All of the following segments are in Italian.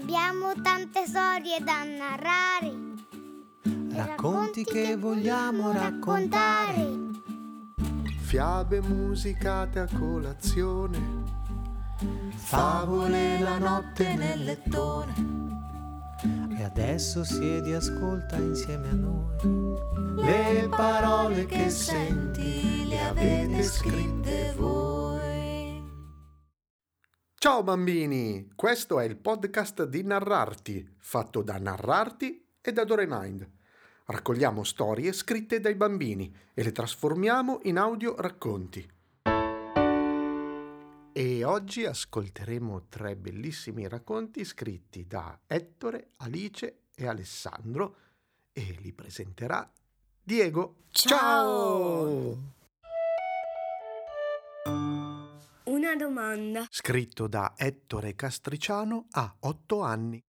Abbiamo tante storie da narrare. Racconti che vogliamo raccontare. Fiabe musicate a colazione. Favole la notte nel lettone. E adesso siedi e ascolta insieme a noi. Le parole che senti le avete scritte voi. Ciao bambini, questo è il podcast di Narrarti, fatto da Narrarti e da Doremind. Raccogliamo storie scritte dai bambini e le trasformiamo in audio racconti. E oggi ascolteremo tre bellissimi racconti scritti da Ettore, Alice e Alessandro e li presenterà Diego. Ciao! Una domanda. Scritto da Ettore Castriciano a 8 anni.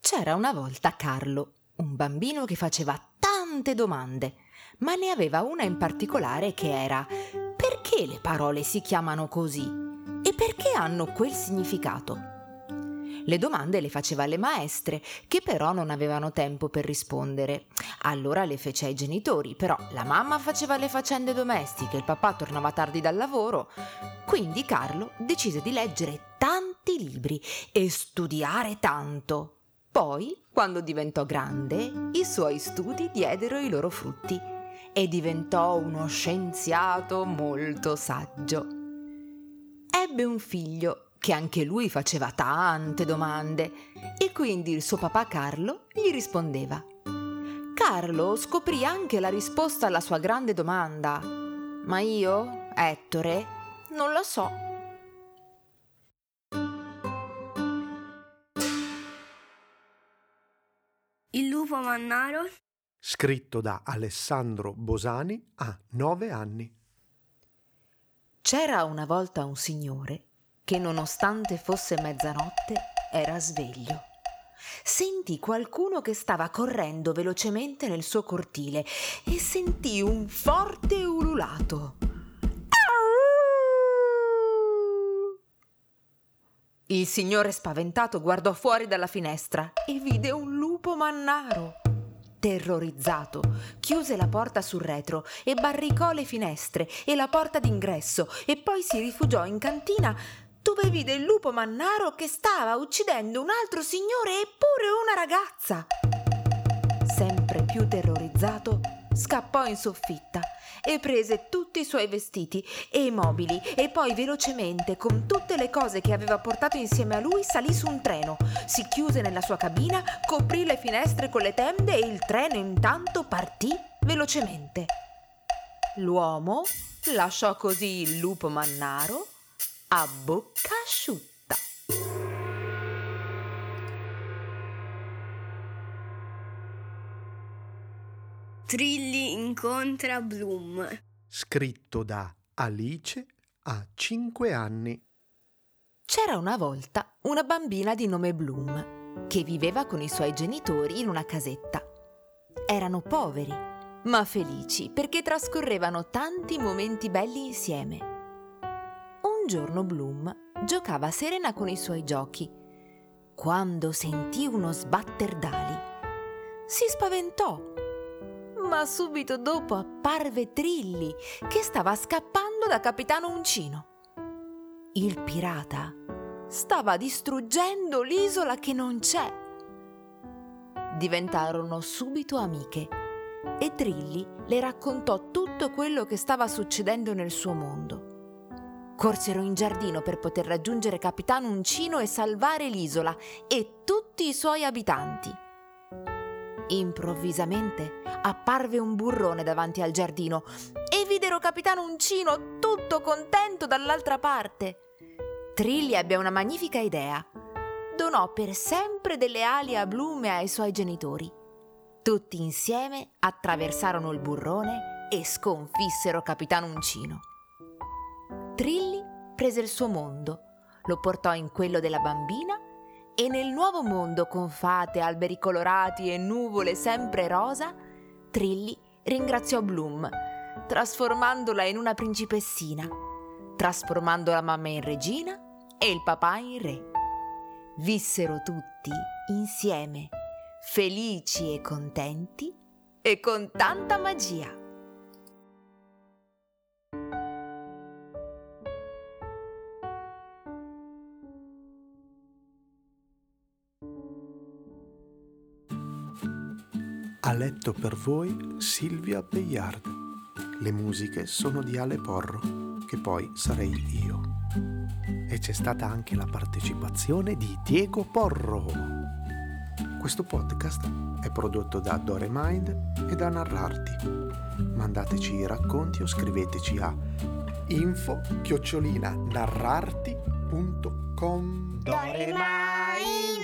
C'era una volta Carlo, un bambino che faceva tante domande, ma ne aveva una in particolare che era perché le parole si chiamano così e perché hanno quel significato? Le domande le faceva alle maestre, che però non avevano tempo per rispondere. Allora le fece ai genitori, però la mamma faceva le faccende domestiche, il papà tornava tardi dal lavoro. Quindi Carlo decise di leggere tanti libri e studiare tanto. Poi, quando diventò grande, i suoi studi diedero i loro frutti e diventò uno scienziato molto saggio. Ebbe un figlio che anche lui faceva tante domande e quindi il suo papà Carlo gli rispondeva. Carlo scoprì anche la risposta alla sua grande domanda. Ma io, Ettore, non lo so. Il lupo mannaro. Scritto da Alessandro Bosani a 9 anni. C'era una volta un signore che nonostante fosse mezzanotte era sveglio. Sentì qualcuno che stava correndo velocemente nel suo cortile e sentì un forte ululato. Il signore spaventato guardò fuori dalla finestra e vide un lupo mannaro. Terrorizzato, chiuse la porta sul retro e barricò le finestre e la porta d'ingresso e poi si rifugiò in cantina dove vide il lupo mannaro che stava uccidendo un altro signore e pure una ragazza. Sempre più terrorizzato, scappò in soffitta e prese tutti i suoi vestiti e i mobili e poi velocemente, con tutte le cose che aveva portato insieme a lui, salì su un treno, si chiuse nella sua cabina, coprì le finestre con le tende e il treno intanto partì velocemente. L'uomo lasciò così il lupo mannaro a bocca asciutta. Trilli incontra Bloom. Scritto da Alice a 5 anni. C'era una volta una bambina di nome Bloom che viveva con i suoi genitori in una casetta. Erano poveri, ma felici perché trascorrevano tanti momenti belli insieme. Un giorno Bloom giocava serena con i suoi giochi, quando sentì uno sbatter d'ali. Si spaventò, ma subito dopo apparve Trilli che stava scappando da Capitano Uncino. Il pirata stava distruggendo l'isola che non c'è. Diventarono subito amiche e Trilli le raccontò tutto quello che stava succedendo nel suo mondo. Corsero in giardino per poter raggiungere Capitano Uncino e salvare l'isola e tutti i suoi abitanti. Improvvisamente apparve un burrone davanti al giardino e videro Capitano Uncino tutto contento dall'altra parte. Trilli ebbe una magnifica idea. Donò per sempre delle ali a Bloom e ai suoi genitori. Tutti insieme attraversarono il burrone e sconfissero Capitano Uncino. Trilli prese il suo mondo, lo portò in quello della bambina e nel nuovo mondo con fate, alberi colorati e nuvole sempre rosa, Trilli ringraziò Bloom, trasformandola in una principessina, trasformando la mamma in regina e il papà in re. Vissero tutti insieme, felici e contenti e con tanta magia. Ha letto per voi Silvia Bayard. Le musiche sono di Ale Porro, che poi sarei io. E c'è stata anche la partecipazione di Diego Porro. Questo podcast è prodotto da Dore Mind e da Narrarti. Mandateci i racconti o scriveteci a info chiocciolinanarrarti.com Doremai!